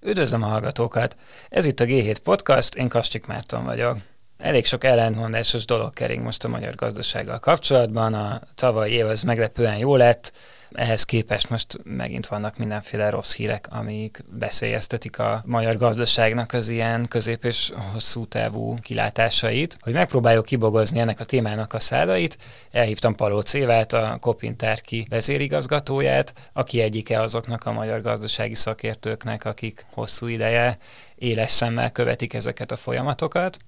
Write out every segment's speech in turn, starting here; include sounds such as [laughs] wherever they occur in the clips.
Üdvözlöm a hallgatókat! Ez itt a G7 Podcast, én Kastik Márton vagyok. Elég sok ellentmondásos dolog kering most a magyar gazdasággal kapcsolatban. A tavalyi év az meglepően jó lett, ehhez képest most megint vannak mindenféle rossz hírek, amik veszélyeztetik a magyar gazdaságnak az ilyen közép és hosszú távú kilátásait. Hogy megpróbáljuk kibogozni ennek a témának a szádait, elhívtam Paló Cévát, a Kopintárki vezérigazgatóját, aki egyike azoknak a magyar gazdasági szakértőknek, akik hosszú ideje éles szemmel követik ezeket a folyamatokat.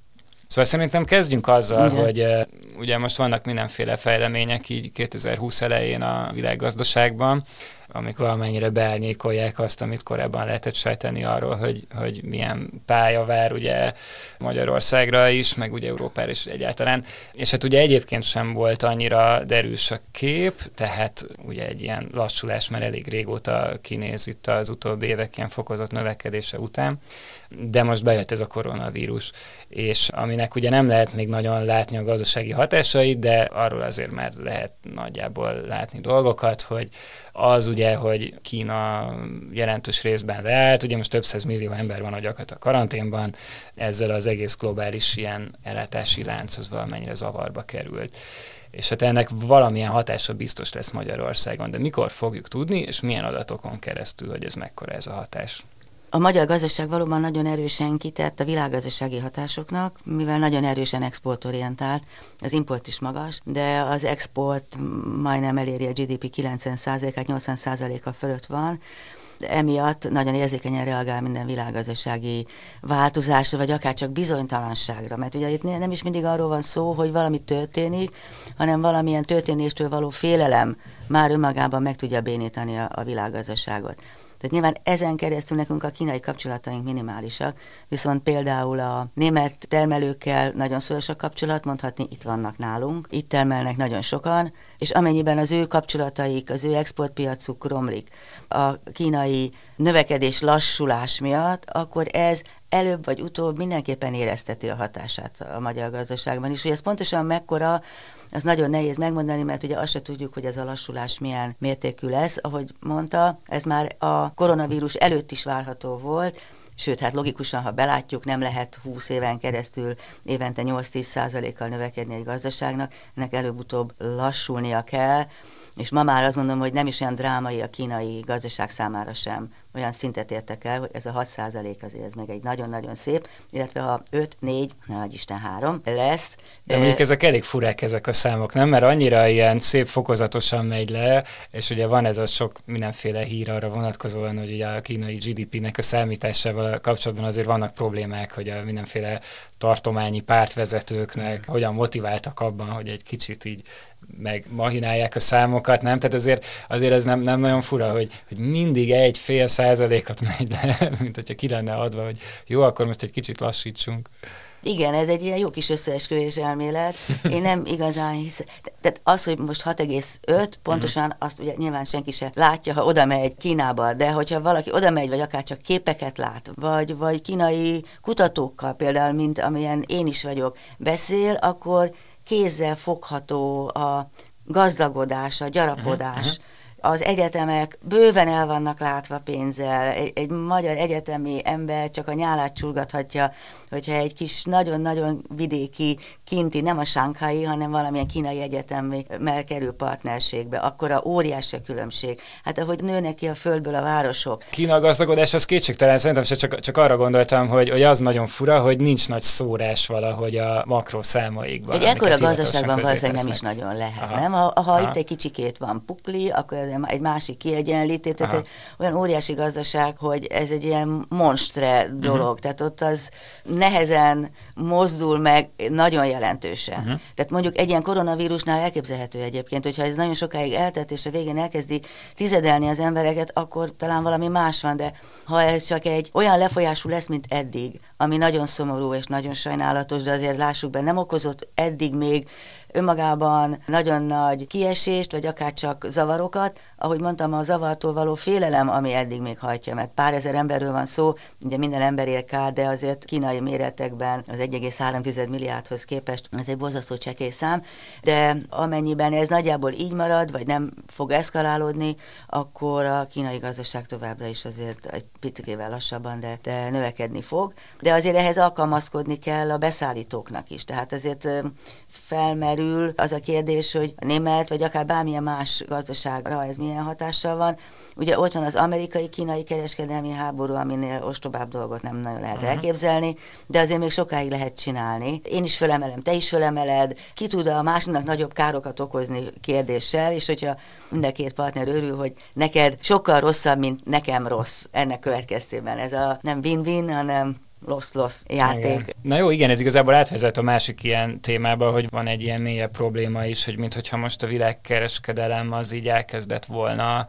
Szóval szerintem kezdjünk azzal, Igen. hogy uh, ugye most vannak mindenféle fejlemények így 2020 elején a világgazdaságban, amik valamennyire beárnyékolják azt, amit korábban lehetett sejteni arról, hogy, hogy milyen pálya vár ugye Magyarországra is, meg ugye Európára is egyáltalán. És hát ugye egyébként sem volt annyira derűs a kép, tehát ugye egy ilyen lassulás már elég régóta kinéz itt az utóbbi évek ilyen fokozott növekedése után, de most bejött ez a koronavírus, és aminek ugye nem lehet még nagyon látni a gazdasági hatásait, de arról azért már lehet nagyjából látni dolgokat, hogy az ugye, hogy Kína jelentős részben leállt, ugye most több száz millió ember van a gyakorlatilag karanténban, ezzel az egész globális ilyen ellátási lánc az valamennyire zavarba került. És hát ennek valamilyen hatása biztos lesz Magyarországon, de mikor fogjuk tudni, és milyen adatokon keresztül, hogy ez mekkora ez a hatás? A magyar gazdaság valóban nagyon erősen kitett a világgazdasági hatásoknak, mivel nagyon erősen exportorientált, az import is magas, de az export majdnem eléri a GDP 90%-át, 80%-a fölött van, emiatt nagyon érzékenyen reagál minden világgazdasági változásra, vagy akár csak bizonytalanságra. Mert ugye itt nem is mindig arról van szó, hogy valami történik, hanem valamilyen történéstől való félelem már önmagában meg tudja bénítani a, a világgazdaságot. Tehát nyilván ezen keresztül nekünk a kínai kapcsolataink minimálisak, viszont például a német termelőkkel nagyon szoros a kapcsolat, mondhatni itt vannak nálunk, itt termelnek nagyon sokan, és amennyiben az ő kapcsolataik, az ő exportpiacuk romlik a kínai növekedés lassulás miatt, akkor ez előbb vagy utóbb mindenképpen érezteti a hatását a magyar gazdaságban is. Hogy ez pontosan mekkora, az nagyon nehéz megmondani, mert ugye azt se tudjuk, hogy ez a lassulás milyen mértékű lesz. Ahogy mondta, ez már a koronavírus előtt is várható volt, sőt, hát logikusan, ha belátjuk, nem lehet 20 éven keresztül évente 8-10 százalékkal növekedni egy gazdaságnak, ennek előbb-utóbb lassulnia kell, és ma már azt mondom, hogy nem is olyan drámai a kínai gazdaság számára sem. Olyan szintet értek el, hogy ez a 6 azért ez meg egy nagyon-nagyon szép, illetve ha 5, 4, nagy Isten 3 lesz. De mondjuk ezek elég furák ezek a számok, nem? Mert annyira ilyen szép fokozatosan megy le, és ugye van ez a sok mindenféle hír arra vonatkozóan, hogy ugye a kínai GDP-nek a számításával kapcsolatban azért vannak problémák, hogy a mindenféle tartományi pártvezetőknek hogyan motiváltak abban, hogy egy kicsit így meg mahinálják a számokat, nem? Tehát azért, azért ez nem, nem nagyon fura, hogy, hogy mindig egy fél százalékot megy le, [laughs] mint hogyha ki lenne adva, hogy jó, akkor most egy kicsit lassítsunk. Igen, ez egy ilyen jó kis összeesküvés elmélet. Én nem igazán hiszem. Tehát az, hogy most 6,5, pontosan uh-huh. azt ugye nyilván senki se látja, ha oda megy Kínába, de hogyha valaki oda megy, vagy akár csak képeket lát, vagy, vagy kínai kutatókkal például, mint amilyen én is vagyok, beszél, akkor kézzel fogható a gazdagodás, a gyarapodás, uh-huh az egyetemek bőven el vannak látva pénzzel. Egy, egy magyar egyetemi ember csak a nyálát csurgathatja, hogyha egy kis nagyon-nagyon vidéki, kinti, nem a sánkhái, hanem valamilyen kínai egyetemmel kerül partnerségbe, akkor a óriási a különbség. Hát ahogy nőnek ki a földből a városok. Kína gazdagodás az kétségtelen, szerintem csak, csak arra gondoltam, hogy, hogy az nagyon fura, hogy nincs nagy szórás valahogy a makroszámaikban. Egy ekkora gazdaságban valószínűleg nem is nagyon lehet, Aha. nem? Ha, ha Aha. itt egy kicsikét van pukli, akkor egy másik kiegyenlítés, tehát egy olyan óriási gazdaság, hogy ez egy ilyen monstre dolog, uh-huh. tehát ott az nehezen mozdul meg nagyon jelentősen. Uh-huh. Tehát mondjuk egy ilyen koronavírusnál elképzelhető egyébként, hogyha ez nagyon sokáig eltelt, és a végén elkezdi tizedelni az embereket, akkor talán valami más van, de ha ez csak egy olyan lefolyású lesz, mint eddig, ami nagyon szomorú és nagyon sajnálatos, de azért lássuk be, nem okozott eddig még önmagában nagyon nagy kiesést, vagy akár csak zavarokat, ahogy mondtam, a zavartól való félelem, ami eddig még hajtja, mert pár ezer emberről van szó, ugye minden ember él kár, de azért kínai méretekben az 1,3 milliárdhoz képest ez egy borzasztó csekély szám, de amennyiben ez nagyjából így marad, vagy nem fog eszkalálódni, akkor a kínai gazdaság továbbra is azért egy picikével lassabban, de, de növekedni fog. De azért ehhez alkalmazkodni kell a beszállítóknak is. Tehát azért felmerül az a kérdés, hogy a német, vagy akár bármilyen más gazdaságra ez milyen hatással van. Ugye ott van az amerikai-kínai kereskedelmi háború, aminél ostobább dolgot nem nagyon lehet uh-huh. elképzelni, de azért még sokáig lehet csinálni. Én is fölemelem, te is fölemeled, ki tud a másiknak nagyobb károkat okozni kérdéssel, és hogyha mind a két partner örül, hogy neked sokkal rosszabb, mint nekem rossz ennek következtében. Ez a nem win-win, hanem loss-loss játék. Igen. Na jó, igen, ez igazából átvezet a másik ilyen témába, hogy van egy ilyen mélyebb probléma is, hogy mintha most a világkereskedelem az így elkezdett volna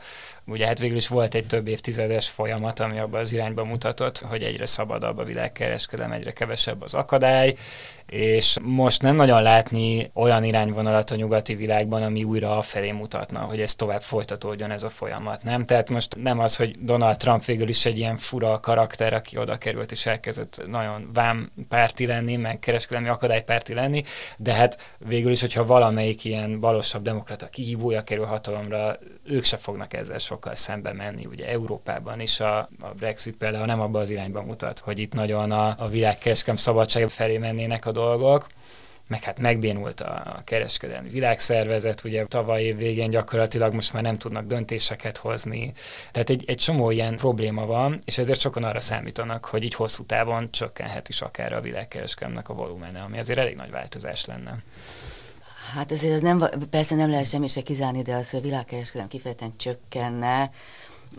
Ugye hát végül is volt egy több évtizedes folyamat, ami abban az irányba mutatott, hogy egyre szabadabb a világkereskedelem, egyre kevesebb az akadály, és most nem nagyon látni olyan irányvonalat a nyugati világban, ami újra afelé mutatna, hogy ez tovább folytatódjon ez a folyamat, nem? Tehát most nem az, hogy Donald Trump végül is egy ilyen fura karakter, aki oda került és elkezdett nagyon vám párti lenni, meg kereskedelmi akadálypárti lenni, de hát végül is, hogyha valamelyik ilyen balosabb demokrata kihívója kerül hatalomra, ők se fognak ezzel sokkal szembe menni. Ugye Európában is a, a Brexit például nem abba az irányba mutat, hogy itt nagyon a, a világkereskedelem szabadság felé mennének a dolgok, meg hát megbénult a, kereskedelmi világszervezet, ugye tavaly év végén gyakorlatilag most már nem tudnak döntéseket hozni. Tehát egy, egy csomó ilyen probléma van, és ezért sokan arra számítanak, hogy így hosszú távon csökkenhet is akár a világkereskedelemnek a volumene, ami azért elég nagy változás lenne. Hát azért ez nem, persze nem lehet semmi se kizárni, de az, hogy a világkereskedelem kifejezetten csökkenne,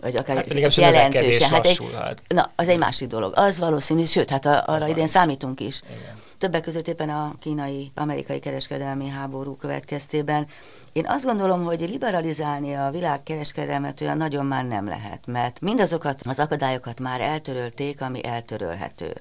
vagy akár hát jelentősen. Hát egy, na, az egy másik dolog. Az valószínű, sőt, hát a, arra idén számítunk is. Igen. Többek között éppen a kínai-amerikai kereskedelmi háború következtében. Én azt gondolom, hogy liberalizálni a világkereskedelmet olyan nagyon már nem lehet, mert mindazokat az akadályokat már eltörölték, ami eltörölhető.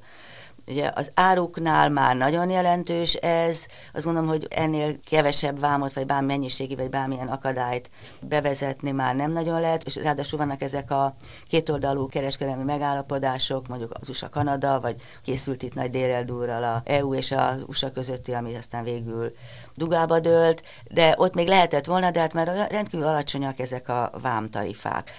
Ugye az áruknál már nagyon jelentős ez, azt gondolom, hogy ennél kevesebb vámot, vagy bármi mennyiségi, vagy bármilyen akadályt bevezetni már nem nagyon lehet, és ráadásul vannak ezek a kétoldalú kereskedelmi megállapodások, mondjuk az USA-Kanada, vagy készült itt nagy déreldúrral a EU és az USA közötti, ami aztán végül dugába dőlt, de ott még lehetett volna, de hát már rendkívül alacsonyak ezek a vámtarifák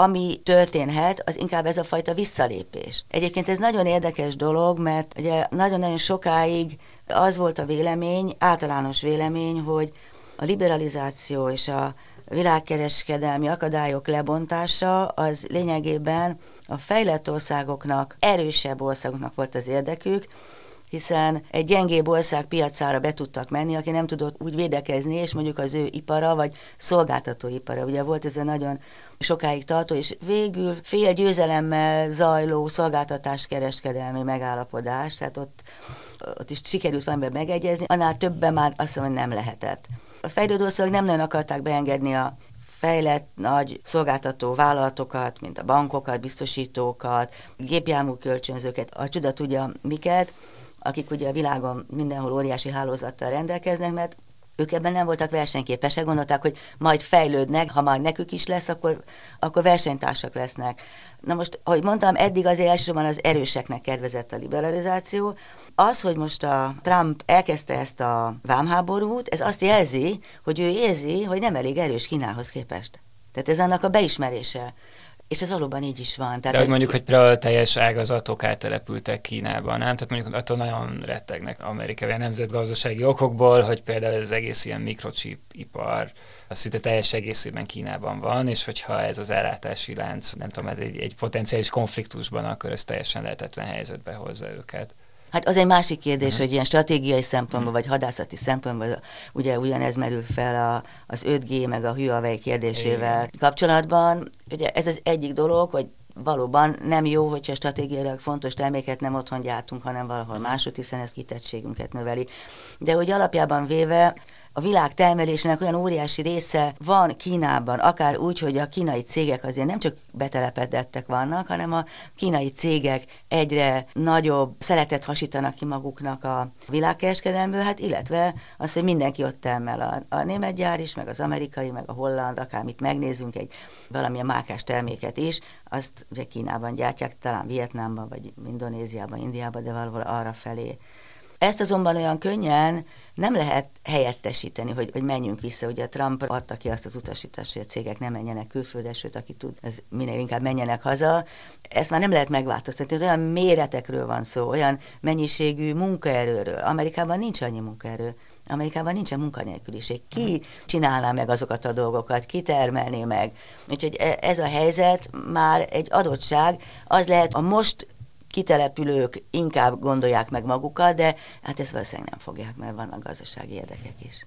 ami történhet, az inkább ez a fajta visszalépés. Egyébként ez nagyon érdekes dolog, mert ugye nagyon-nagyon sokáig az volt a vélemény, általános vélemény, hogy a liberalizáció és a világkereskedelmi akadályok lebontása az lényegében a fejlett országoknak, erősebb országoknak volt az érdekük, hiszen egy gyengébb ország piacára be tudtak menni, aki nem tudott úgy védekezni, és mondjuk az ő ipara, vagy szolgáltatóipara. Ugye volt ez a nagyon sokáig tartó, és végül fél győzelemmel zajló szolgáltatás kereskedelmi megállapodás, tehát ott, ott is sikerült valamiben megegyezni, annál többen már azt mondom, nem lehetett. A fejlődő országok nem nagyon akarták beengedni a fejlett nagy szolgáltató vállalatokat, mint a bankokat, biztosítókat, gépjármű kölcsönzőket, a csuda tudja miket, akik ugye a világon mindenhol óriási hálózattal rendelkeznek, mert ők ebben nem voltak versenyképesek, gondolták, hogy majd fejlődnek, ha majd nekük is lesz, akkor, akkor versenytársak lesznek. Na most, ahogy mondtam, eddig az elsősorban az erőseknek kedvezett a liberalizáció. Az, hogy most a Trump elkezdte ezt a vámháborút, ez azt jelzi, hogy ő érzi, hogy nem elég erős Kínához képest. Tehát ez annak a beismerése. És ez valóban így is van. Tehát, De hogy mondjuk, hogy például teljes ágazatok áttelepültek Kínában, nem? Tehát mondjuk attól nagyon rettegnek amerikai nemzetgazdasági okokból, hogy például ez egész ilyen mikrochip ipar, az szinte teljes egészében Kínában van, és hogyha ez az ellátási lánc, nem tudom, egy, egy potenciális konfliktusban, akkor ez teljesen lehetetlen helyzetbe hozza őket. Hát az egy másik kérdés, uh-huh. hogy ilyen stratégiai szempontból, vagy hadászati szempontból ugye ugyanez merül fel a, az 5G meg a Huawei kérdésével Igen. kapcsolatban. Ugye ez az egyik dolog, hogy valóban nem jó, hogyha stratégiailag fontos terméket nem otthon gyártunk, hanem valahol máshogy, hiszen ez kitettségünket növeli. De hogy alapjában véve a világ termelésének olyan óriási része van Kínában, akár úgy, hogy a kínai cégek azért nem csak betelepedettek vannak, hanem a kínai cégek egyre nagyobb szeletet hasítanak ki maguknak a világkereskedelmből, hát illetve az, hogy mindenki ott termel. A, a német gyár is, meg az amerikai, meg a holland, akármit megnézünk, egy valamilyen márkás terméket is, azt ugye Kínában gyártják, talán Vietnámban, vagy Indonéziában, Indiában, de valahol arra felé ezt azonban olyan könnyen nem lehet helyettesíteni, hogy, hogy menjünk vissza. Ugye Trump adta ki azt az utasítást, hogy a cégek nem menjenek külföldre, sőt, aki tud, ez minél inkább menjenek haza. Ezt már nem lehet megváltoztatni. Ez olyan méretekről van szó, olyan mennyiségű munkaerőről. Amerikában nincs annyi munkaerő. Amerikában nincsen munkanélküliség. Ki csinálná meg azokat a dolgokat, ki termelné meg? Úgyhogy e, ez a helyzet már egy adottság, az lehet a most kitelepülők inkább gondolják meg magukat, de hát ezt valószínűleg nem fogják, mert vannak gazdasági érdekek is.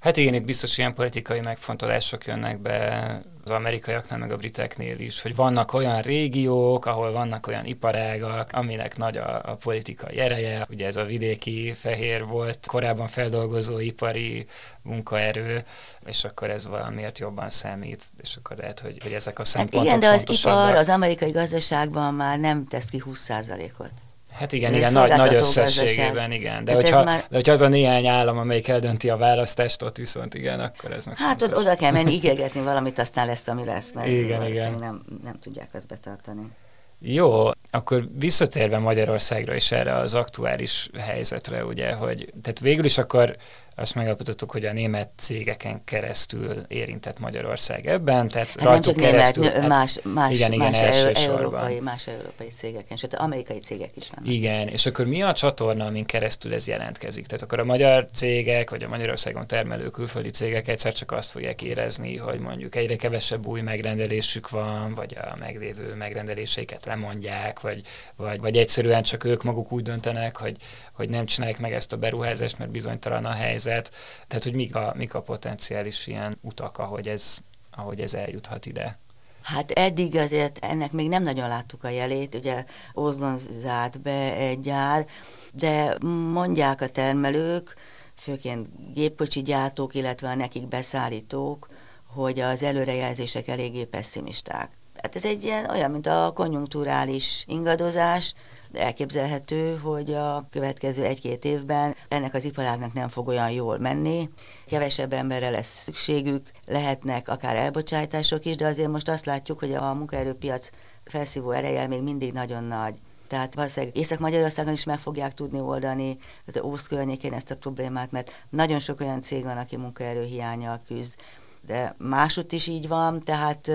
Hát igen, itt biztos ilyen politikai megfontolások jönnek be az amerikaiaknál, meg a briteknél is, hogy vannak olyan régiók, ahol vannak olyan iparágak, aminek nagy a, a politikai ereje. Ugye ez a vidéki fehér volt, korábban feldolgozó ipari munkaerő, és akkor ez valamiért jobban számít, és akkor lehet, hogy, hogy ezek a szempontok hát igen, de az ipar az amerikai gazdaságban már nem tesz ki 20%-ot. Hát igen, igen, nagy, nagy összességében, igen. De, hát hogyha, már... de hogyha az a néhány állam, amelyik eldönti a választást, ott viszont igen, akkor ez meg Hát ott oda kell menni, [laughs] ígérgetni valamit, aztán lesz, ami lesz, mert igen, igen. Nem, nem tudják azt betartani. Jó, akkor visszatérve Magyarországra és erre az aktuális helyzetre, ugye, hogy tehát végül is akkor azt megalapítottuk, hogy a német cégeken keresztül érintett Magyarország ebben, tehát hát nem csak keresztül, német, hát, más, más, igen, igen, más, európai, más európai cégeken, sőt amerikai cégek is vannak. Igen, és akkor mi a csatorna, amin keresztül ez jelentkezik? Tehát akkor a magyar cégek, vagy a Magyarországon termelő külföldi cégek egyszer csak azt fogják érezni, hogy mondjuk egyre kevesebb új megrendelésük van, vagy a meglévő megrendeléseiket lemondják, vagy, vagy, vagy egyszerűen csak ők maguk úgy döntenek, hogy, hogy nem csinálják meg ezt a beruházást, mert bizonytalan a helyzet. Tehát, hogy mik a, mik a potenciális ilyen utak, ahogy ez, ahogy ez eljuthat ide. Hát eddig azért ennek még nem nagyon láttuk a jelét, ugye Ozdon zárt be egy gyár, de mondják a termelők, főként gépkocsi gyártók, illetve a nekik beszállítók, hogy az előrejelzések eléggé pessimisták. Hát ez egy ilyen olyan, mint a konjunkturális ingadozás, elképzelhető, hogy a következő egy-két évben ennek az iparágnak nem fog olyan jól menni, kevesebb emberre lesz szükségük, lehetnek akár elbocsátások is, de azért most azt látjuk, hogy a munkaerőpiac felszívó ereje még mindig nagyon nagy. Tehát valószínűleg Észak-Magyarországon is meg fogják tudni oldani, tehát Ósz környékén ezt a problémát, mert nagyon sok olyan cég van, aki munkaerő hiányjal küzd. De másút is így van, tehát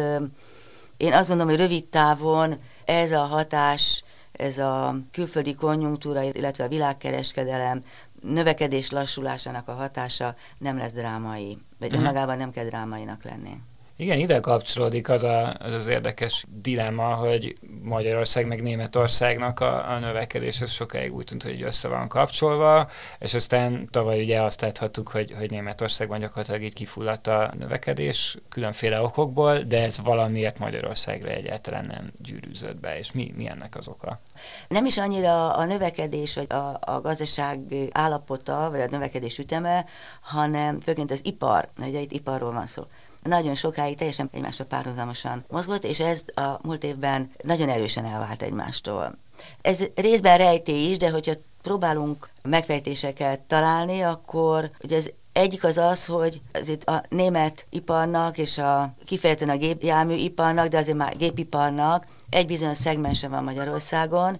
én azt gondolom, hogy rövid távon ez a hatás ez a külföldi konjunktúra, illetve a világkereskedelem növekedés lassulásának a hatása nem lesz drámai, vagy uh-huh. önmagában nem kell drámainak lenni. Igen, ide kapcsolódik az, a, az az érdekes dilemma, hogy Magyarország meg Németországnak a, a növekedés az sokáig úgy tűnt, hogy össze van kapcsolva, és aztán tavaly ugye azt láthattuk, hogy, hogy Németországban gyakorlatilag így kifulladt a növekedés különféle okokból, de ez valamiért Magyarországra egyáltalán nem gyűrűzött be, és mi, mi ennek az oka? Nem is annyira a növekedés, vagy a, a gazdaság állapota, vagy a növekedés üteme, hanem főként az ipar, ugye itt iparról van szó nagyon sokáig teljesen egymásra párhuzamosan mozgott, és ez a múlt évben nagyon erősen elvált egymástól. Ez részben rejté is, de hogyha próbálunk megfejtéseket találni, akkor ugye ez egyik az az, hogy azért a német iparnak és a kifejezetten a gépjármű iparnak, de azért már gépiparnak egy bizonyos szegmense van Magyarországon,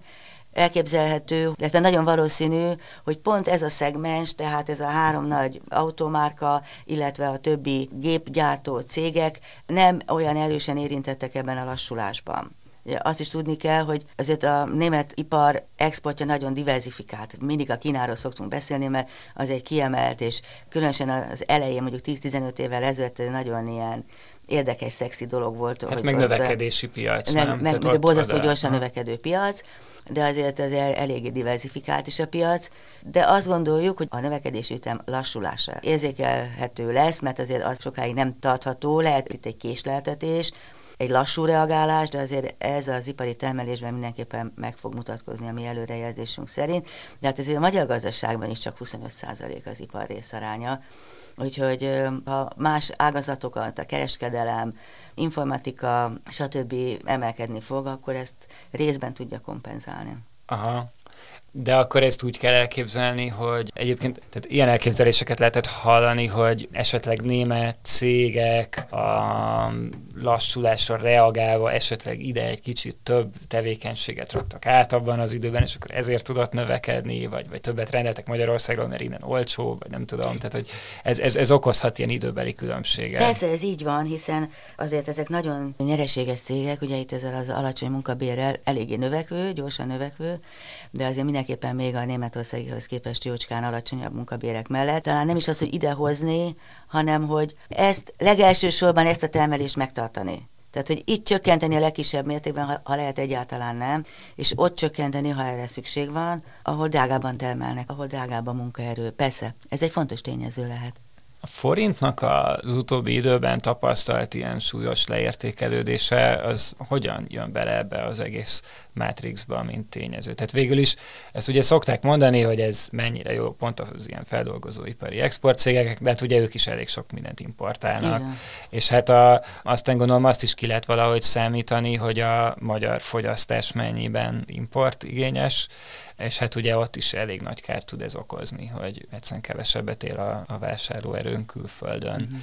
elképzelhető, illetve nagyon valószínű, hogy pont ez a szegmens, tehát ez a három nagy automárka, illetve a többi gépgyártó cégek nem olyan erősen érintettek ebben a lassulásban. Azt is tudni kell, hogy azért a német ipar exportja nagyon diversifikált. Mindig a Kínáról szoktunk beszélni, mert az egy kiemelt, és különösen az elején, mondjuk 10-15 évvel ezelőtt nagyon ilyen érdekes, szexi dolog volt. Hát meg növekedési piac, nem? nem? Meg, meg borzasztó gyorsan növekedő piac, de azért az eléggé diversifikált is a piac, de azt gondoljuk, hogy a növekedési ütem lassulása érzékelhető lesz, mert azért az sokáig nem tartható, lehet itt egy késleltetés, egy lassú reagálás, de azért ez az ipari termelésben mindenképpen meg fog mutatkozni a mi előrejelzésünk szerint. De hát ezért a magyar gazdaságban is csak 25% az ipar részaránya. Úgyhogy ha más ágazatokat, a kereskedelem, informatika, stb. emelkedni fog, akkor ezt részben tudja kompenzálni. Aha. De akkor ezt úgy kell elképzelni, hogy egyébként tehát ilyen elképzeléseket lehetett hallani, hogy esetleg német cégek a lassulásra reagálva esetleg ide egy kicsit több tevékenységet raktak át abban az időben, és akkor ezért tudott növekedni, vagy, vagy többet rendeltek Magyarországról, mert innen olcsó, vagy nem tudom. Tehát, hogy ez, ez, ez okozhat ilyen időbeli különbséget. Persze, ez így van, hiszen azért ezek nagyon nyereséges cégek, ugye itt ezzel az alacsony munkabérrel eléggé növekvő, gyorsan növekvő, de azért mindenképpen még a németországihoz képest jócskán alacsonyabb munkabérek mellett. Talán nem is az, hogy idehozni, hanem hogy ezt legelsősorban ezt a termelést megtartani. Tehát, hogy itt csökkenteni a legkisebb mértékben, ha, lehet egyáltalán nem, és ott csökkenteni, ha erre szükség van, ahol drágában termelnek, ahol drágább munkaerő. Persze, ez egy fontos tényező lehet. A forintnak az utóbbi időben tapasztalt ilyen súlyos leértékelődése, az hogyan jön bele ebbe az egész Matrixba, mint tényező? Tehát végül is ezt ugye szokták mondani, hogy ez mennyire jó pont az ilyen feldolgozóipari exportcégek, de hát ugye ők is elég sok mindent importálnak. Igen. És hát a, aztán gondolom azt is ki lehet valahogy számítani, hogy a magyar fogyasztás mennyiben import igényes, és hát ugye ott is elég nagy kárt tud ez okozni, hogy egyszerűen kevesebbet él a, a vásárlóerőn külföldön. Uh-huh.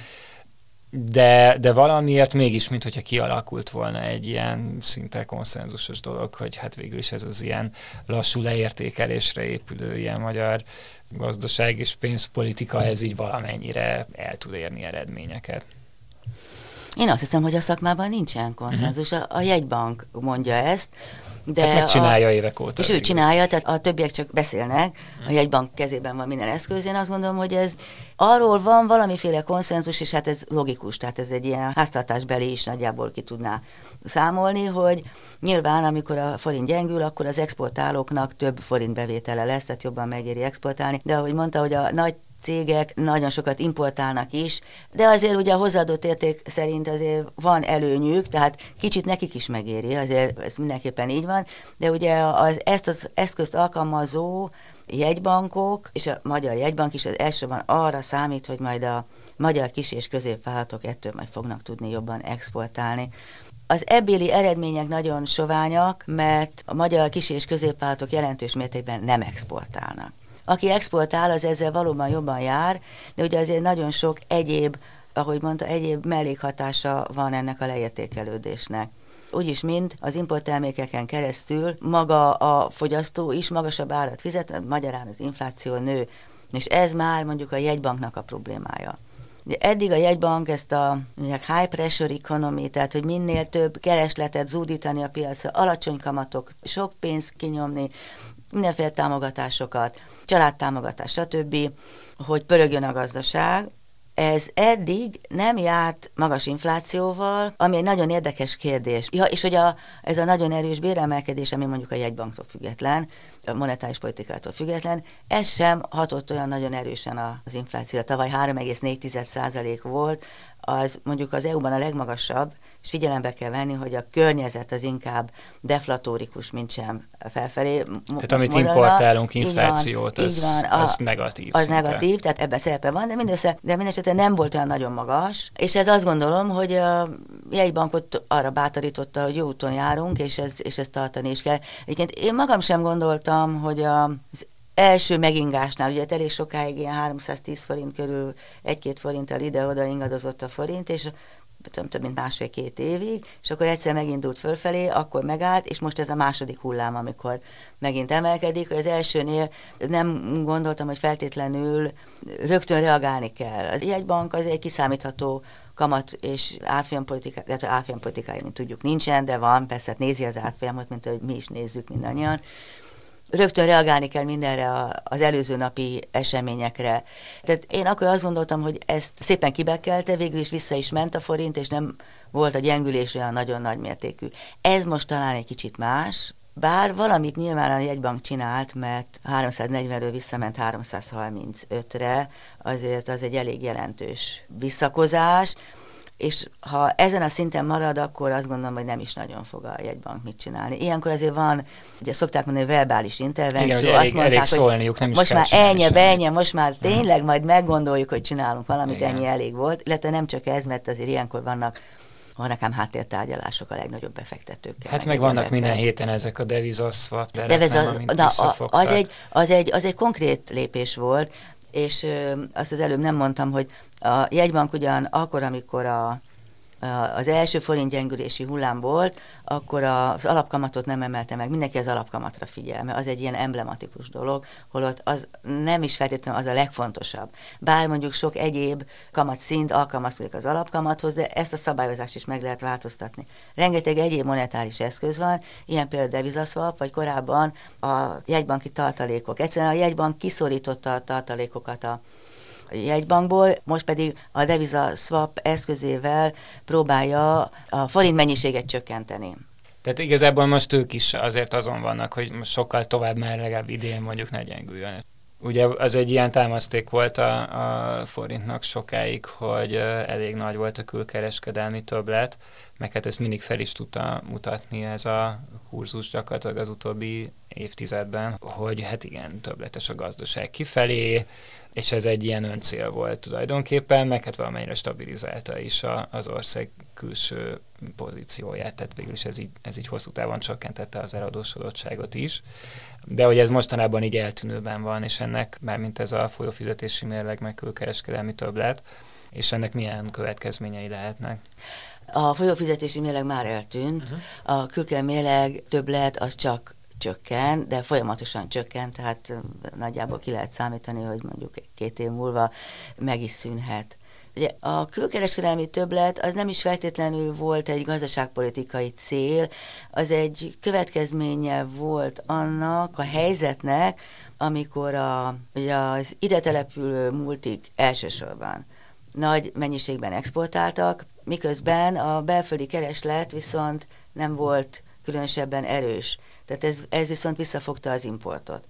De, de valamiért mégis, mint hogyha kialakult volna egy ilyen szinte konszenzusos dolog, hogy hát végül is ez az ilyen lassú leértékelésre épülő ilyen magyar gazdaság és pénzpolitika, ez így valamennyire el tud érni eredményeket. Én azt hiszem, hogy a szakmában nincsen konszenzus. Uh-huh. A, a jegybank mondja ezt, de hát megcsinálja a, évek óta. És ő csinálja, tehát a többiek csak beszélnek, a jegybank kezében van minden eszköz. Én azt gondolom, hogy ez arról van valamiféle konszenzus, és hát ez logikus, tehát ez egy ilyen háztartásbeli is nagyjából ki tudná számolni, hogy nyilván, amikor a forint gyengül, akkor az exportálóknak több forint bevétele lesz, tehát jobban megéri exportálni. De ahogy mondta, hogy a nagy cégek nagyon sokat importálnak is, de azért ugye a hozzáadott érték szerint azért van előnyük, tehát kicsit nekik is megéri, azért ez mindenképpen így van, de ugye az, ezt az eszközt alkalmazó jegybankok, és a Magyar Jegybank is az elsőben arra számít, hogy majd a magyar kis- és középvállalatok ettől majd fognak tudni jobban exportálni. Az ebbéli eredmények nagyon soványak, mert a magyar kis- és középvállalatok jelentős mértékben nem exportálnak. Aki exportál, az ezzel valóban jobban jár, de ugye azért nagyon sok egyéb, ahogy mondta, egyéb mellékhatása van ennek a leértékelődésnek úgyis mind az importtermékeken keresztül maga a fogyasztó is magasabb árat fizet, magyarán az infláció nő, és ez már mondjuk a jegybanknak a problémája. De eddig a jegybank ezt a high pressure economy, tehát hogy minél több keresletet zúdítani a piacra, alacsony kamatok, sok pénzt kinyomni, mindenféle támogatásokat, családtámogatás, stb., hogy pörögjön a gazdaság, ez eddig nem járt magas inflációval, ami egy nagyon érdekes kérdés. Ja, és hogy a, ez a nagyon erős béremelkedés, ami mondjuk a jegybanktól független, a monetáris politikától független, ez sem hatott olyan nagyon erősen az inflációra. Tavaly 3,4% volt, az mondjuk az EU-ban a legmagasabb, és figyelembe kell venni, hogy a környezet az inkább deflatórikus, mint sem felfelé. Tehát amit mondana, importálunk inflációt, van, az, van, a, az negatív. Az szinte. negatív, tehát ebben szerepe van, de mindössze, de mindesetre nem volt olyan nagyon magas, és ez azt gondolom, hogy a jegybankot arra bátorította, hogy jó úton járunk, és, ez, és ezt tartani is kell. Egyébként én magam sem gondoltam, hogy az első megingásnál, ugye elég sokáig ilyen 310 forint körül, egy-két forinttal ide-oda ingadozott a forint, és tudom, több mint másfél-két évig, és akkor egyszer megindult fölfelé, akkor megállt, és most ez a második hullám, amikor megint emelkedik, hogy az elsőnél nem gondoltam, hogy feltétlenül rögtön reagálni kell. Az jegybank az egy kiszámítható kamat és árfolyampolitikája, illetve árfolyampolitikája, mint tudjuk, nincsen, de van, persze hát nézi az árfolyamot, mint ahogy mi is nézzük mindannyian, rögtön reagálni kell mindenre az előző napi eseményekre. Tehát én akkor azt gondoltam, hogy ezt szépen kibekelte, végül is vissza is ment a forint, és nem volt a gyengülés olyan nagyon nagy mértékű. Ez most talán egy kicsit más, bár valamit nyilván a jegybank csinált, mert 340-ről visszament 335-re, azért az egy elég jelentős visszakozás. És ha ezen a szinten marad, akkor azt gondolom, hogy nem is nagyon fog a jegybank mit csinálni. Ilyenkor azért van, ugye szokták mondani, verbális intervenció. Igen, azt elég, mondták, elég szólniuk, nem most már ennyi, ennyi, most már tényleg majd meggondoljuk, hogy csinálunk valamit, Igen. ennyi elég volt. Illetve nem csak ez, mert azért ilyenkor vannak van nekem háttértárgyalások a legnagyobb befektetőkkel. Hát meg, vannak minden héten ezek a devizaszvap Deviza, na, az, egy, az, egy, az egy konkrét lépés volt, és azt az előbb nem mondtam, hogy a jegybank ugyan akkor, amikor a az első forint gyengülési hullám volt, akkor az alapkamatot nem emelte meg. Mindenki az alapkamatra figyel, mert az egy ilyen emblematikus dolog, holott az nem is feltétlenül az a legfontosabb. Bár mondjuk sok egyéb kamat szint alkalmazkodik az alapkamathoz, de ezt a szabályozást is meg lehet változtatni. Rengeteg egyéb monetáris eszköz van, ilyen például devizaszwap, vagy korábban a jegybanki tartalékok. Egyszerűen a jegybank kiszorította a tartalékokat a jegybankból, most pedig a deviza swap eszközével próbálja a forint mennyiséget csökkenteni. Tehát igazából most ők is azért azon vannak, hogy most sokkal tovább már legalább idén mondjuk ne gyengüljön. Ugye az egy ilyen támaszték volt a, a forintnak sokáig, hogy elég nagy volt a külkereskedelmi többlet, meg hát ezt mindig fel is tudta mutatni ez a kurzus gyakorlatilag az utóbbi évtizedben, hogy hát igen, többletes a gazdaság kifelé, és ez egy ilyen öncél volt tulajdonképpen, meg hát valamennyire stabilizálta is a, az ország külső pozícióját, tehát végül is ez így, ez így hosszú távon csökkentette az eladósodottságot is. De hogy ez mostanában így eltűnőben van, és ennek, mármint ez a folyófizetési mérleg, meg külkereskedelmi többlet, és ennek milyen következményei lehetnek? A folyófizetési mérleg már eltűnt, uh-huh. a külkereskedelmi mérleg többlet az csak csökken, de folyamatosan csökken, tehát nagyjából ki lehet számítani, hogy mondjuk két év múlva meg is szűnhet. Ugye a külkereskedelmi többlet az nem is feltétlenül volt egy gazdaságpolitikai cél, az egy következménye volt annak a helyzetnek, amikor a, ugye az ide települő multik elsősorban nagy mennyiségben exportáltak, miközben a belföldi kereslet viszont nem volt különösebben erős. Tehát ez, ez viszont visszafogta az importot.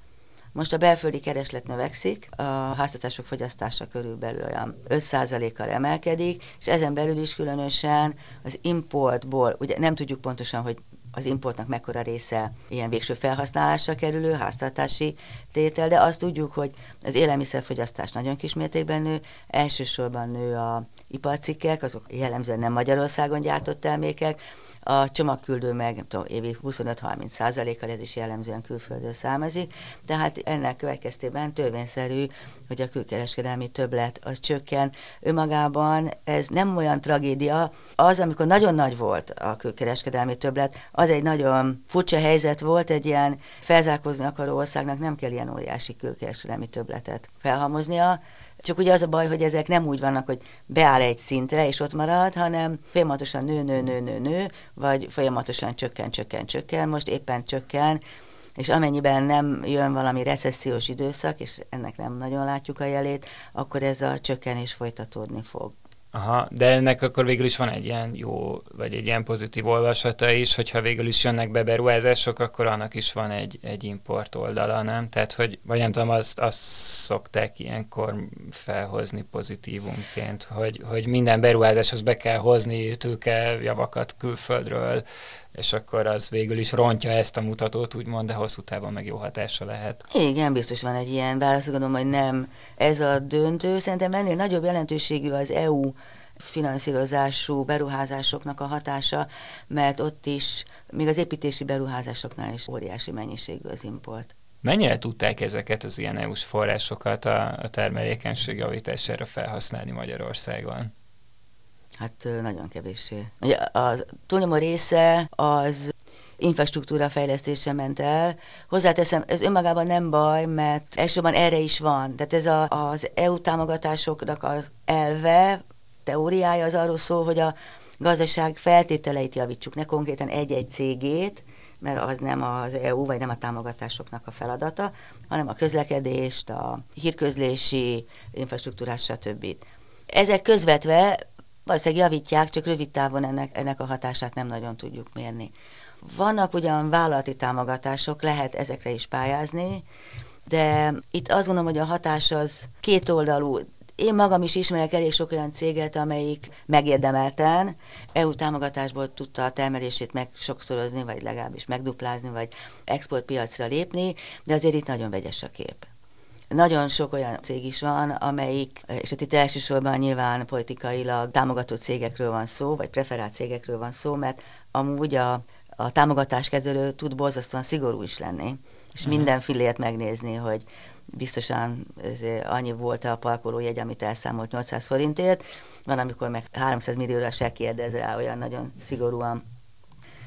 Most a belföldi kereslet növekszik, a háztartások fogyasztása körülbelül olyan 5%-kal emelkedik, és ezen belül is különösen az importból, ugye nem tudjuk pontosan, hogy az importnak mekkora része ilyen végső felhasználásra kerülő háztartási tétel, de azt tudjuk, hogy az élelmiszerfogyasztás nagyon kismértékben nő, elsősorban nő a iparcikkek, azok jellemzően nem Magyarországon gyártott termékek, a csomagküldő meg, nem tudom, évi 25-30 százalékkal, ez is jellemzően külföldről származik, tehát ennek következtében törvényszerű, hogy a külkereskedelmi többlet az csökken. Önmagában ez nem olyan tragédia, az, amikor nagyon nagy volt a külkereskedelmi többlet, az egy nagyon furcsa helyzet volt, egy ilyen felzárkózni akaró országnak nem kell ilyen óriási külkereskedelmi többletet felhalmoznia, csak ugye az a baj, hogy ezek nem úgy vannak, hogy beáll egy szintre, és ott marad, hanem folyamatosan nő, nő, nő, nő, nő, vagy folyamatosan csökken, csökken, csökken, most éppen csökken, és amennyiben nem jön valami recessziós időszak, és ennek nem nagyon látjuk a jelét, akkor ez a csökkenés folytatódni fog. Aha, de ennek akkor végül is van egy ilyen jó, vagy egy ilyen pozitív olvasata is, hogyha végül is jönnek be beruházások, akkor annak is van egy, egy import oldala, nem? Tehát, hogy, vagy nem tudom, azt, azt szokták ilyenkor felhozni pozitívumként, hogy, hogy minden beruházáshoz be kell hozni tőke javakat külföldről, és akkor az végül is rontja ezt a mutatót, úgymond, de hosszú távon meg jó hatása lehet. Igen, biztos van egy ilyen válasz, gondolom, hogy nem ez a döntő. Szerintem ennél nagyobb jelentőségű az EU finanszírozású beruházásoknak a hatása, mert ott is, még az építési beruházásoknál is óriási mennyiségű az import. Mennyire tudták ezeket az ilyen EU-s forrásokat a, a termelékenység javítására felhasználni Magyarországon? Hát nagyon kevéssé. Ugye a túlnyomó része az infrastruktúra fejlesztése ment el. Hozzáteszem, ez önmagában nem baj, mert elsősorban erre is van. Tehát ez a, az EU támogatásoknak az elve, teóriája az arról szól, hogy a gazdaság feltételeit javítsuk, ne konkrétan egy-egy cégét, mert az nem az EU, vagy nem a támogatásoknak a feladata, hanem a közlekedést, a hírközlési infrastruktúrás, stb. Ezek közvetve valószínűleg javítják, csak rövid távon ennek, ennek a hatását nem nagyon tudjuk mérni. Vannak ugyan vállalati támogatások, lehet ezekre is pályázni, de itt azt gondolom, hogy a hatás az kétoldalú. én magam is ismerek elég sok olyan céget, amelyik megérdemelten EU támogatásból tudta a termelését meg sokszorozni, vagy legalábbis megduplázni, vagy exportpiacra lépni, de azért itt nagyon vegyes a kép. Nagyon sok olyan cég is van, amelyik, és itt elsősorban nyilván politikailag támogatott cégekről van szó, vagy preferált cégekről van szó, mert amúgy a, a támogatáskezelő tud borzasztóan szigorú is lenni, és uh-huh. minden fillért megnézni, hogy biztosan annyi volt a parkolójegy, amit elszámolt 800 forintért, van, amikor meg 300 millióra se kérdez rá olyan nagyon szigorúan.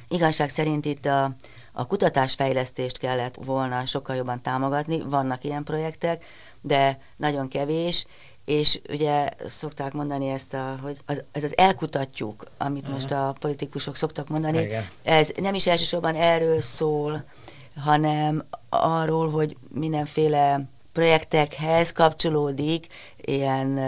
Igazság szerint itt a, a kutatásfejlesztést kellett volna sokkal jobban támogatni, vannak ilyen projektek, de nagyon kevés, és ugye szokták mondani ezt, a, hogy az, ez az elkutatjuk, amit uh-huh. most a politikusok szoktak mondani, Igen. ez nem is elsősorban erről szól, hanem arról, hogy mindenféle projektekhez kapcsolódik ilyen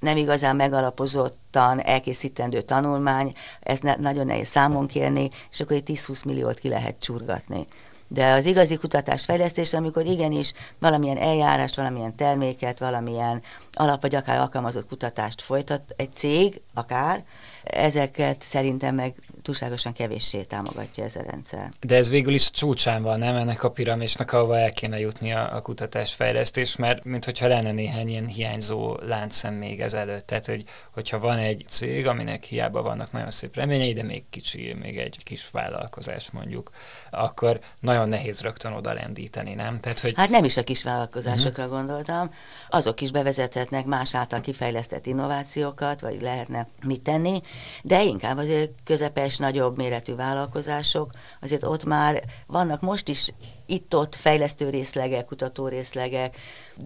nem igazán megalapozottan elkészítendő tanulmány, ez ne, nagyon nehéz számon kérni, és akkor egy 10-20 milliót ki lehet csurgatni. De az igazi kutatásfejlesztés, amikor igenis valamilyen eljárást, valamilyen terméket, valamilyen alap vagy akár alkalmazott kutatást folytat egy cég, akár, ezeket szerintem meg túlságosan kevéssé támogatja ez a rendszer. De ez végül is csúcsán van, nem ennek a piramisnak, ahova el kéne jutni a, a kutatásfejlesztés, mert mintha lenne néhány ilyen hiányzó láncszem még ezelőtt. Tehát, hogy, hogyha van egy cég, aminek hiába vannak nagyon szép reményei, de még kicsi, még egy kis vállalkozás mondjuk, akkor nagyon nehéz rögtön oda lendíteni, nem? Tehát, hogy... Hát nem is a kis vállalkozásokra uh-huh. gondoltam, azok is bevezethetnek más által kifejlesztett innovációkat, vagy lehetne mit tenni, de inkább azért közepes, nagyobb méretű vállalkozások, azért ott már vannak most is itt-ott fejlesztő részlegek, kutató részlegek,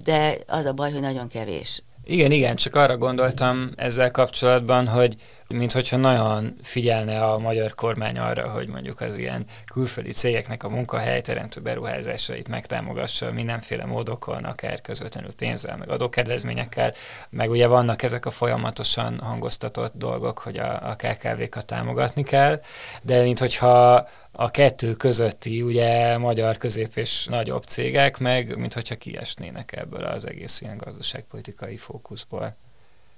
de az a baj, hogy nagyon kevés. Igen, igen, csak arra gondoltam ezzel kapcsolatban, hogy mint hogyha nagyon figyelne a magyar kormány arra, hogy mondjuk az ilyen külföldi cégeknek a munkahelyteremtő beruházásait megtámogassa mindenféle módokon, akár közvetlenül pénzzel, meg adókedvezményekkel, meg ugye vannak ezek a folyamatosan hangoztatott dolgok, hogy a, a KKV-kat támogatni kell, de mint hogyha a kettő közötti ugye magyar közép és nagyobb cégek meg, mint hogyha kiesnének ebből az egész ilyen gazdaságpolitikai fókuszból.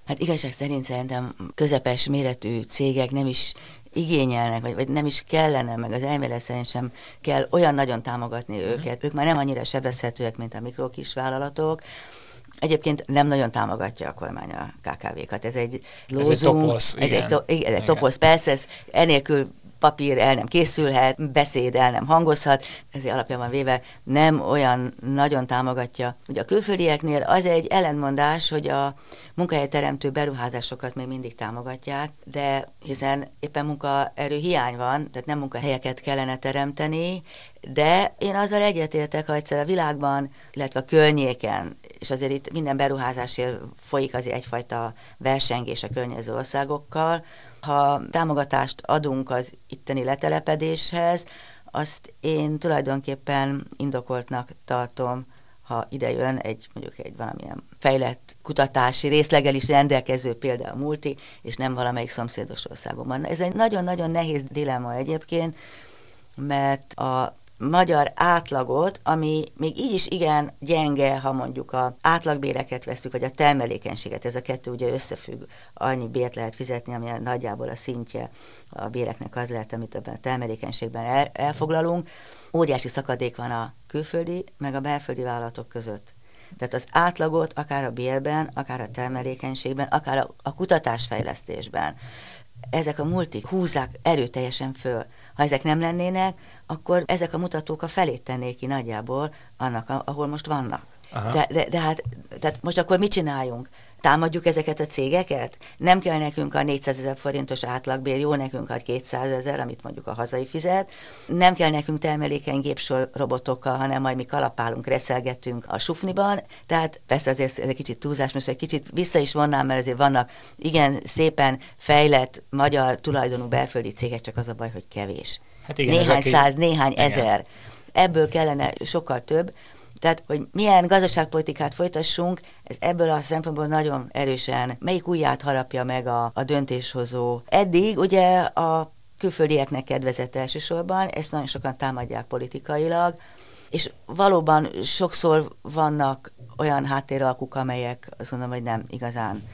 Hát igazság szerint szerintem közepes méretű cégek nem is igényelnek, vagy, vagy nem is kellene, meg az elmélet szerint sem kell olyan nagyon támogatni mm. őket. Ők már nem annyira sebezhetőek, mint a mikrokis vállalatok. Egyébként nem nagyon támogatja a kormány a KKV-kat. Ez egy lózunk, ez egy toposz, ez igen. egy, to, igen, ez egy toposz, persze, ez enélkül papír el nem készülhet, beszéd el nem hangozhat, ezért alapjában véve nem olyan nagyon támogatja. Ugye a külföldieknél az egy ellentmondás, hogy a munkahelyteremtő beruházásokat még mindig támogatják, de hiszen éppen munkaerő hiány van, tehát nem munkahelyeket kellene teremteni, de én azzal egyetértek, ha egyszer a világban, illetve a környéken, és azért itt minden beruházásért folyik azért egyfajta versengés a környező országokkal, ha támogatást adunk az itteni letelepedéshez, azt én tulajdonképpen indokoltnak tartom, ha ide jön egy mondjuk egy valamilyen fejlett kutatási részlegel is rendelkező például multi, és nem valamelyik szomszédos országban. Ez egy nagyon-nagyon nehéz dilemma egyébként, mert a magyar átlagot, ami még így is igen gyenge, ha mondjuk a átlagbéreket veszük, vagy a termelékenységet, ez a kettő ugye összefügg, annyi bért lehet fizetni, ami nagyjából a szintje a béreknek az lehet, amit ebben a termelékenységben el, elfoglalunk. Óriási szakadék van a külföldi, meg a belföldi vállalatok között. Tehát az átlagot akár a bérben, akár a termelékenységben, akár a, a kutatásfejlesztésben, ezek a multik húzzák erőteljesen föl. Ha ezek nem lennének, akkor ezek a mutatók a felét tennék ki nagyjából annak, ahol most vannak. De, de, de hát tehát most akkor mit csináljunk? Támadjuk ezeket a cégeket? Nem kell nekünk a 400 ezer forintos átlagbér, jó nekünk a 200 ezer, amit mondjuk a hazai fizet. Nem kell nekünk termelékeny gépsor robotokkal, hanem majd mi kalapálunk, reszelgetünk a sufniban. Tehát persze azért ez egy kicsit túlzás, most egy kicsit vissza is vonnám, mert azért vannak igen szépen fejlett magyar tulajdonú belföldi cégek, csak az a baj, hogy kevés. Hát igen, néhány száz, néhány igen. ezer. Ebből kellene sokkal több. Tehát, hogy milyen gazdaságpolitikát folytassunk, ez ebből a szempontból nagyon erősen, melyik ujját harapja meg a, a döntéshozó. Eddig ugye a külföldieknek kedvezett elsősorban, ezt nagyon sokan támadják politikailag, és valóban sokszor vannak olyan háttéralkuk, amelyek azt mondom, hogy nem igazán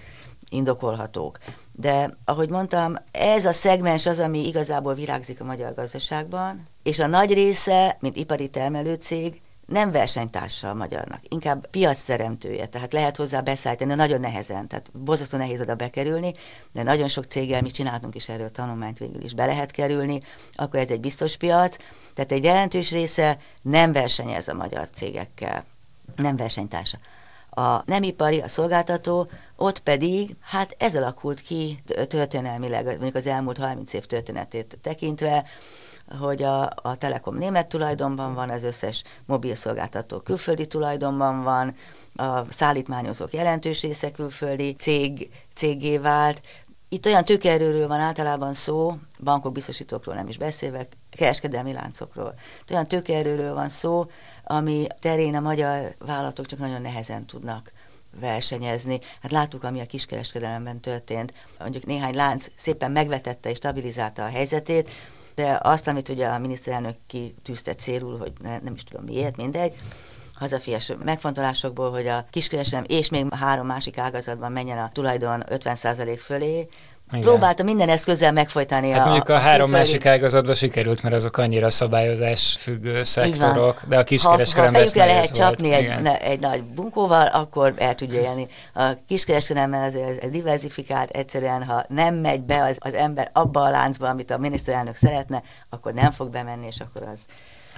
indokolhatók. De ahogy mondtam, ez a szegmens az, ami igazából virágzik a magyar gazdaságban, és a nagy része, mint ipari termelőcég, nem versenytársa a magyarnak, inkább piacteremtője, tehát lehet hozzá beszállítani, de nagyon nehezen, tehát borzasztó nehéz oda bekerülni, de nagyon sok céggel mi csináltunk is erről tanulmányt végül is be lehet kerülni, akkor ez egy biztos piac, tehát egy jelentős része nem versenyez a magyar cégekkel, nem versenytársa. A nem ipari, a szolgáltató, ott pedig, hát ez alakult ki történelmileg, mondjuk az elmúlt 30 év történetét tekintve, hogy a, a Telekom német tulajdonban van, az összes mobil szolgáltató külföldi tulajdonban van, a szállítmányozók jelentős része külföldi cég, cégé vált. Itt olyan tőkerőről van általában szó, bankok, biztosítókról nem is beszélve, kereskedelmi láncokról. Itt olyan tőkerőről van szó, ami terén a magyar vállalatok csak nagyon nehezen tudnak versenyezni. Hát láttuk, ami a kiskereskedelemben történt. Mondjuk néhány lánc szépen megvetette és stabilizálta a helyzetét, de azt, amit ugye a miniszterelnök kitűzte célul, hogy ne, nem is tudom miért, mindegy, hazafias megfontolásokból, hogy a kiskereskedelem és még három másik ágazatban menjen a tulajdon 50% fölé, igen. Próbálta minden eszközzel megfojtani hát a mondjuk a három másik ágazatban sikerült, mert azok annyira szabályozás függő szektorok, de a kiskereskedelemben ha, ha lehet csapni egy, ne, egy nagy bunkóval, akkor el tudja élni. A kiskereskedelemben azért ez diversifikált, egyszerűen ha nem megy be az, az ember abba a láncba, amit a miniszterelnök szeretne, akkor nem fog bemenni, és akkor az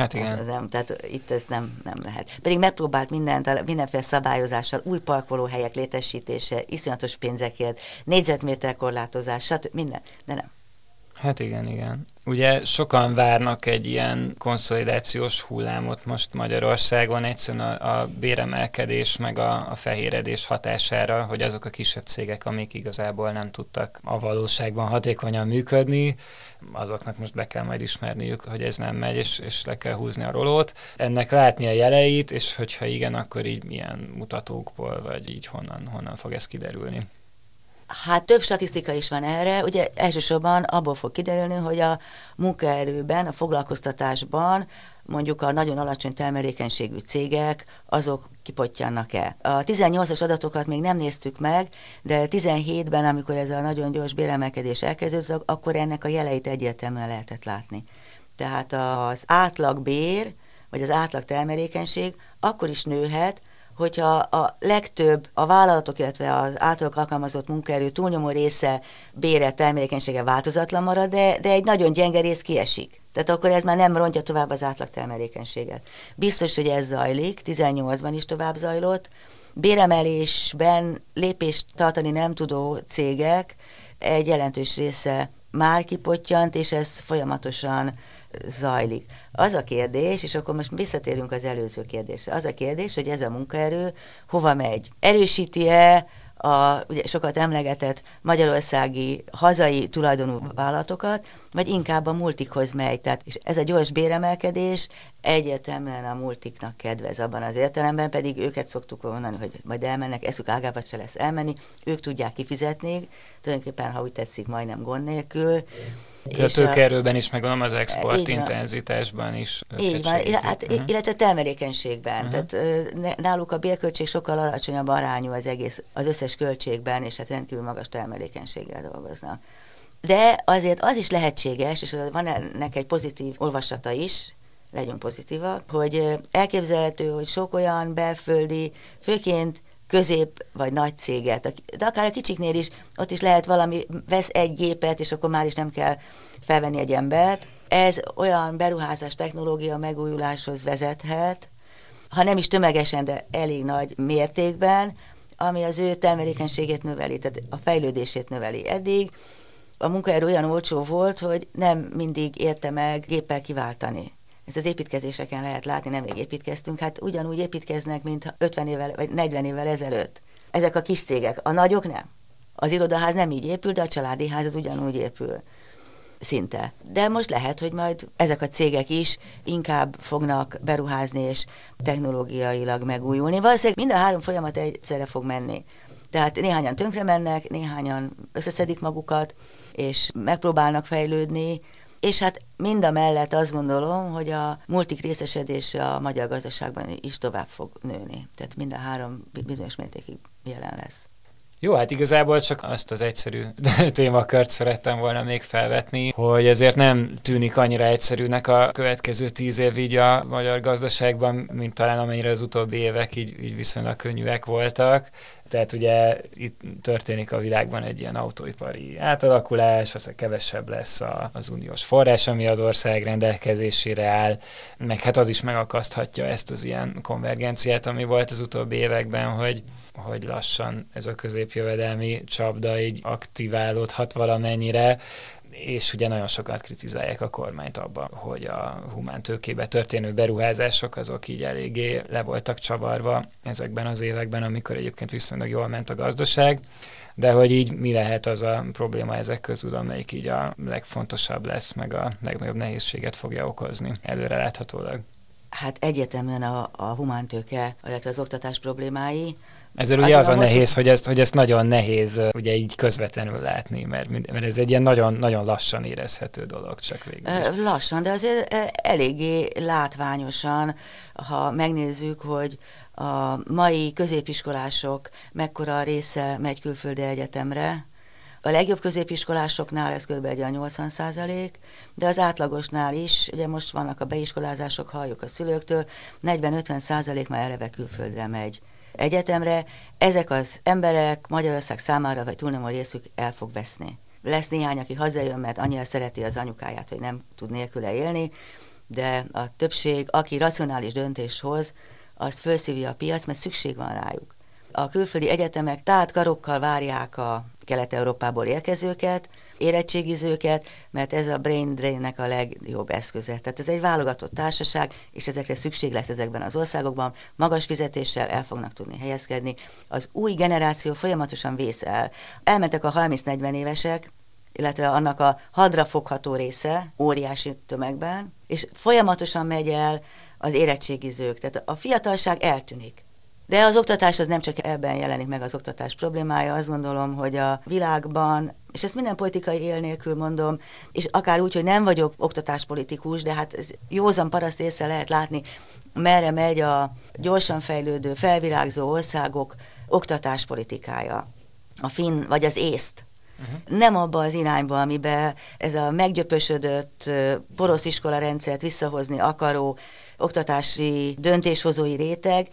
Hát igen. Az, az nem, tehát itt ez nem, nem lehet. Pedig megpróbált mindent, mindenféle szabályozással, új parkolóhelyek létesítése, iszonyatos pénzekért, négyzetméter korlátozás, stb. minden, de nem. Hát igen, igen. Ugye sokan várnak egy ilyen konszolidációs hullámot most Magyarországon, egyszerűen a, a béremelkedés meg a, a fehéredés hatására, hogy azok a kisebb cégek, amik igazából nem tudtak a valóságban hatékonyan működni, azoknak most be kell majd ismerniük, hogy ez nem megy, és, és le kell húzni a rolót. Ennek látni a jeleit, és hogyha igen, akkor így milyen mutatókból, vagy így honnan, honnan fog ez kiderülni. Hát több statisztika is van erre, ugye elsősorban abból fog kiderülni, hogy a munkaerőben, a foglalkoztatásban mondjuk a nagyon alacsony termelékenységű cégek, azok kipottyannak-e. A 18-as adatokat még nem néztük meg, de 17-ben, amikor ez a nagyon gyors béremelkedés elkezdődött, akkor ennek a jeleit egyértelműen lehetett látni. Tehát az átlag bér, vagy az átlag termelékenység akkor is nőhet, hogyha a legtöbb a vállalatok, illetve az általuk alkalmazott munkaerő túlnyomó része bére termelékenysége változatlan marad, de, de egy nagyon gyenge rész kiesik. Tehát akkor ez már nem rontja tovább az átlag termelékenységet. Biztos, hogy ez zajlik, 18-ban is tovább zajlott. Béremelésben lépést tartani nem tudó cégek egy jelentős része már kipottyant, és ez folyamatosan zajlik. Az a kérdés, és akkor most visszatérünk az előző kérdésre, az a kérdés, hogy ez a munkaerő hova megy? Erősíti-e a ugye sokat emlegetett magyarországi hazai tulajdonú vállalatokat, vagy inkább a multikhoz megy. Tehát, és ez a gyors béremelkedés egyértelműen a multiknak kedvez abban az értelemben, pedig őket szoktuk mondani, hogy majd elmennek, eszük ágába se lesz elmenni, ők tudják kifizetni, tulajdonképpen, ha úgy tetszik, majdnem gond nélkül. Tehát a tőkerőben is, meg az export intenzitásban is. Így van, hát, uh-huh. illetve termelékenységben. Uh-huh. Tehát náluk a bérköltség sokkal alacsonyabb arányú az egész, az összes költségben, és hát rendkívül magas termelékenységgel dolgoznak. De azért az is lehetséges, és van ennek egy pozitív olvasata is, legyünk pozitívak, hogy elképzelhető, hogy sok olyan belföldi, főként közép vagy nagy céget, de akár a kicsiknél is, ott is lehet valami, vesz egy gépet, és akkor már is nem kell felvenni egy embert. Ez olyan beruházás technológia megújuláshoz vezethet, ha nem is tömegesen, de elég nagy mértékben, ami az ő termelékenységét növeli, tehát a fejlődését növeli. Eddig a munkaerő olyan olcsó volt, hogy nem mindig érte meg géppel kiváltani. Ezt az építkezéseken lehet látni, nemrég építkeztünk, hát ugyanúgy építkeznek, mint 50 évvel vagy 40 évvel ezelőtt. Ezek a kis cégek, a nagyok nem. Az irodaház nem így épül, de a családi ház az ugyanúgy épül szinte. De most lehet, hogy majd ezek a cégek is inkább fognak beruházni és technológiailag megújulni. Valószínűleg mind a három folyamat egyszerre fog menni. Tehát néhányan tönkre mennek, néhányan összeszedik magukat, és megpróbálnak fejlődni, És hát mind a mellett azt gondolom, hogy a multik részesedése a magyar gazdaságban is tovább fog nőni. Tehát mind a három bizonyos mértékig jelen lesz. Jó, hát igazából csak azt az egyszerű [laughs] témakört szerettem volna még felvetni, hogy ezért nem tűnik annyira egyszerűnek a következő tíz év így a magyar gazdaságban, mint talán amennyire az utóbbi évek így, így viszonylag könnyűek voltak. Tehát ugye itt történik a világban egy ilyen autóipari átalakulás, az kevesebb lesz a, az uniós forrás, ami az ország rendelkezésére áll, meg hát az is megakaszthatja ezt az ilyen konvergenciát, ami volt az utóbbi években, hogy hogy lassan ez a középjövedelmi csapda így aktiválódhat valamennyire, és ugye nagyon sokat kritizálják a kormányt abban, hogy a humántőkébe történő beruházások azok így eléggé le voltak csavarva ezekben az években, amikor egyébként viszonylag jól ment a gazdaság, de hogy így mi lehet az a probléma ezek közül, amelyik így a legfontosabb lesz, meg a legnagyobb nehézséget fogja okozni előreláthatólag. Hát egyetemen a, a humántőke, illetve az oktatás problémái, ezzel ugye az a nehéz, hogy ezt, hogy ezt nagyon nehéz ugye így közvetlenül látni, mert, mert ez egy ilyen nagyon, nagyon lassan érezhető dolog csak végül. Lassan, de azért eléggé látványosan, ha megnézzük, hogy a mai középiskolások mekkora része megy külföldi egyetemre, a legjobb középiskolásoknál ez kb. egy 80 százalék, de az átlagosnál is, ugye most vannak a beiskolázások, halljuk a szülőktől, 40-50 százalék már eleve külföldre megy egyetemre, ezek az emberek Magyarország számára, vagy túlnyomó részük el fog veszni. Lesz néhány, aki hazajön, mert annyira szereti az anyukáját, hogy nem tud nélküle élni, de a többség, aki racionális döntés hoz, azt felszívja a piac, mert szükség van rájuk. A külföldi egyetemek tehát karokkal várják a Kelet-Európából érkezőket, érettségizőket, mert ez a brain drainnek a legjobb eszköze. Tehát ez egy válogatott társaság, és ezekre szükség lesz ezekben az országokban, magas fizetéssel el fognak tudni helyezkedni. Az új generáció folyamatosan vészel. Elmentek a 30-40 évesek, illetve annak a hadrafogható része óriási tömegben, és folyamatosan megy el az érettségizők. Tehát a fiatalság eltűnik. De az oktatás az nem csak ebben jelenik meg az oktatás problémája, azt gondolom, hogy a világban, és ezt minden politikai él nélkül mondom, és akár úgy, hogy nem vagyok oktatáspolitikus, de hát józan paraszt észre lehet látni, merre megy a gyorsan fejlődő, felvirágzó országok oktatáspolitikája. A finn vagy az észt. Uh-huh. Nem abba az irányba, amiben ez a meggyöpösödött porosz iskola rendszert visszahozni akaró oktatási döntéshozói réteg,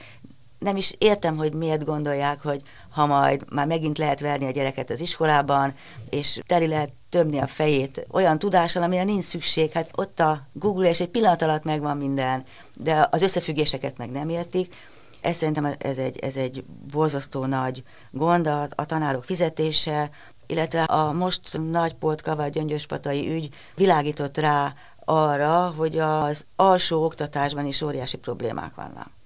nem is értem, hogy miért gondolják, hogy ha majd már megint lehet verni a gyereket az iskolában, és teli lehet töbni a fejét olyan tudással, amire nincs szükség. Hát ott a Google, és egy pillanat alatt megvan minden, de az összefüggéseket meg nem értik. Ez szerintem ez egy, ez egy borzasztó nagy gond, a, a tanárok fizetése, illetve a most Nagypoltka vagy Gyöngyöspatai ügy világított rá arra, hogy az alsó oktatásban is óriási problémák vannak.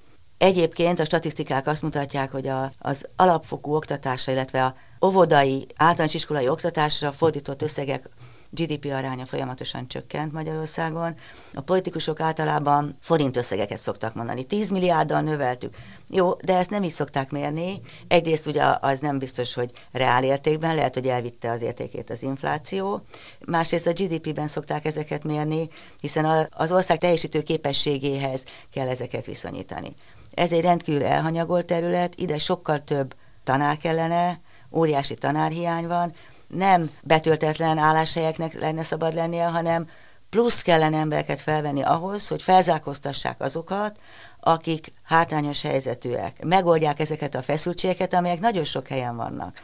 Egyébként a statisztikák azt mutatják, hogy a, az alapfokú oktatásra, illetve a óvodai, általános iskolai oktatásra fordított összegek GDP aránya folyamatosan csökkent Magyarországon. A politikusok általában forint összegeket szoktak mondani. 10 milliárddal növeltük. Jó, de ezt nem is szokták mérni. Egyrészt ugye az nem biztos, hogy reál értékben, lehet, hogy elvitte az értékét az infláció. Másrészt a GDP-ben szokták ezeket mérni, hiszen az ország teljesítő képességéhez kell ezeket viszonyítani. Ez egy rendkívül elhanyagolt terület, ide sokkal több tanár kellene, óriási tanárhiány van, nem betöltetlen álláshelyeknek lenne szabad lennie, hanem plusz kellene embereket felvenni ahhoz, hogy felzárkóztassák azokat, akik hátrányos helyzetűek. Megoldják ezeket a feszültségeket, amelyek nagyon sok helyen vannak.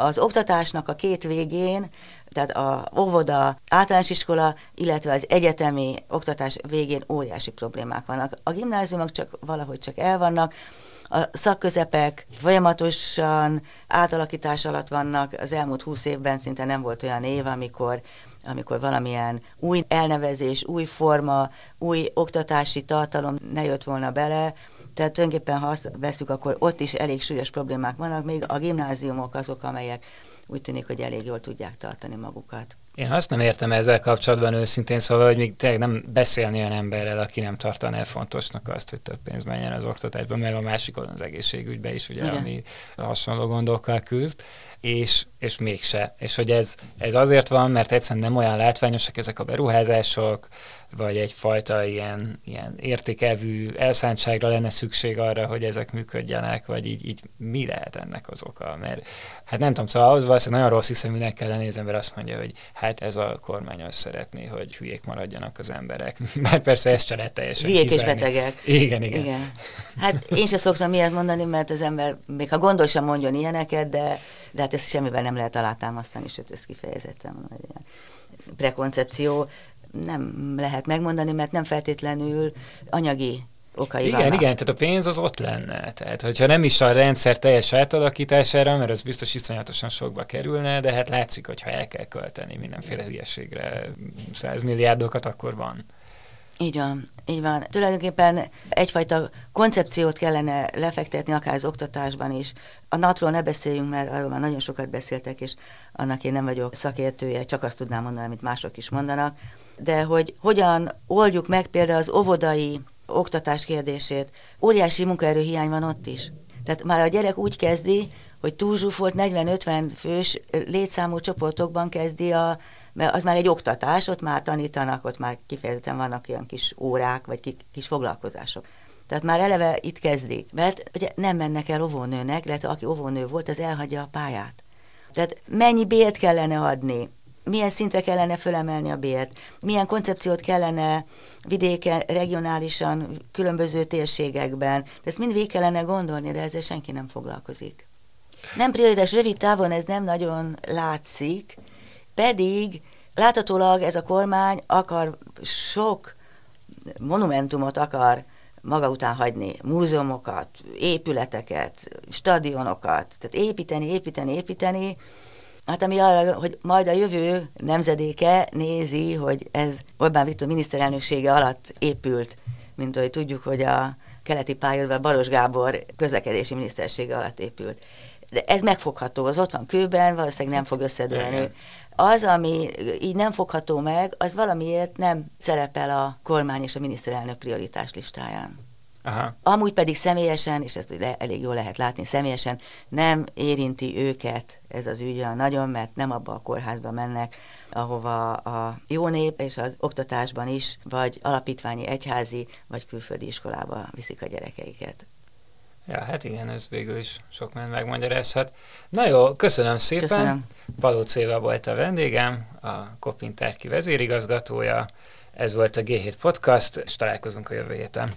Az oktatásnak a két végén, tehát a óvoda, általános iskola, illetve az egyetemi oktatás végén óriási problémák vannak. A gimnáziumok csak valahogy csak elvannak, a szakközepek folyamatosan átalakítás alatt vannak, az elmúlt húsz évben szinte nem volt olyan év, amikor amikor valamilyen új elnevezés, új forma, új oktatási tartalom ne jött volna bele, tehát tulajdonképpen, ha azt veszük, akkor ott is elég súlyos problémák vannak, még a gimnáziumok azok, amelyek úgy tűnik, hogy elég jól tudják tartani magukat. Én azt nem értem ezzel kapcsolatban őszintén, szóval, hogy még tényleg nem beszélni olyan emberrel, aki nem tartaná fontosnak azt, hogy több pénz menjen az oktatásban, meg a másikon az egészségügybe is, ugye, Igen. ami hasonló gondokkal küzd és, és mégse. És hogy ez, ez azért van, mert egyszerűen nem olyan látványosak ezek a beruházások, vagy egyfajta ilyen, ilyen értékelvű elszántságra lenne szükség arra, hogy ezek működjenek, vagy így, így mi lehet ennek az oka? Mert hát nem tudom, szóval ahhoz valószínűleg nagyon rossz hiszeműnek kell lenni, az ember azt mondja, hogy hát ez a kormány azt szeretné, hogy hülyék maradjanak az emberek. [laughs] Mert persze ez se lehet teljesen Hülyék és betegek. Igen, igen, igen. Hát én sem szoktam ilyet mondani, mert az ember, még ha gondol sem mondjon ilyeneket, de, de hát ezt semmivel nem lehet alátámasztani, sőt, ez kifejezetten prekoncepció nem lehet megmondani, mert nem feltétlenül anyagi okai Igen, vannak. igen, tehát a pénz az ott lenne. Tehát, hogyha nem is a rendszer teljes átalakítására, mert az biztos iszonyatosan sokba kerülne, de hát látszik, hogy ha el kell költeni mindenféle hülyeségre 100 milliárdokat, akkor van. Így van, így van. Tulajdonképpen egyfajta koncepciót kellene lefektetni, akár az oktatásban is. A NAT-ról ne beszéljünk, mert arról már nagyon sokat beszéltek, és annak én nem vagyok szakértője, csak azt tudnám mondani, amit mások is mondanak. De hogy hogyan oldjuk meg például az óvodai oktatás kérdését, óriási munkaerőhiány van ott is. Tehát már a gyerek úgy kezdi, hogy túlzsúfolt 40-50 fős létszámú csoportokban kezdi a mert az már egy oktatás, ott már tanítanak, ott már kifejezetten vannak olyan kis órák, vagy kis foglalkozások. Tehát már eleve itt kezdi. Mert ugye nem mennek el óvónőnek, illetve aki óvónő volt, az elhagyja a pályát. Tehát mennyi bért kellene adni, milyen szintre kellene fölemelni a bért, milyen koncepciót kellene vidéken, regionálisan, különböző térségekben. De ezt mind végig kellene gondolni, de ezzel senki nem foglalkozik. Nem prioritás rövid távon, ez nem nagyon látszik, pedig láthatólag ez a kormány akar sok monumentumot akar maga után hagyni, múzeumokat, épületeket, stadionokat, tehát építeni, építeni, építeni, Hát ami arra, hogy majd a jövő nemzedéke nézi, hogy ez Orbán Viktor miniszterelnöksége alatt épült, mint ahogy tudjuk, hogy a keleti pályaudvar Baros Gábor közlekedési minisztersége alatt épült. De ez megfogható, az ott van kőben, valószínűleg nem fog összedőlni az, ami így nem fogható meg, az valamiért nem szerepel a kormány és a miniszterelnök prioritás listáján. Aha. Amúgy pedig személyesen, és ezt elég jól lehet látni, személyesen nem érinti őket ez az ügy nagyon, mert nem abba a kórházba mennek, ahova a jó nép és az oktatásban is, vagy alapítványi, egyházi, vagy külföldi iskolába viszik a gyerekeiket. Ja, hát igen, ez végül is sok minden megmagyarázhat. Na jó, köszönöm szépen. Köszönöm. Baló Céva volt a vendégem, a Kopintárki vezérigazgatója. Ez volt a G7 Podcast, és találkozunk a jövő héten.